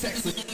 Texas.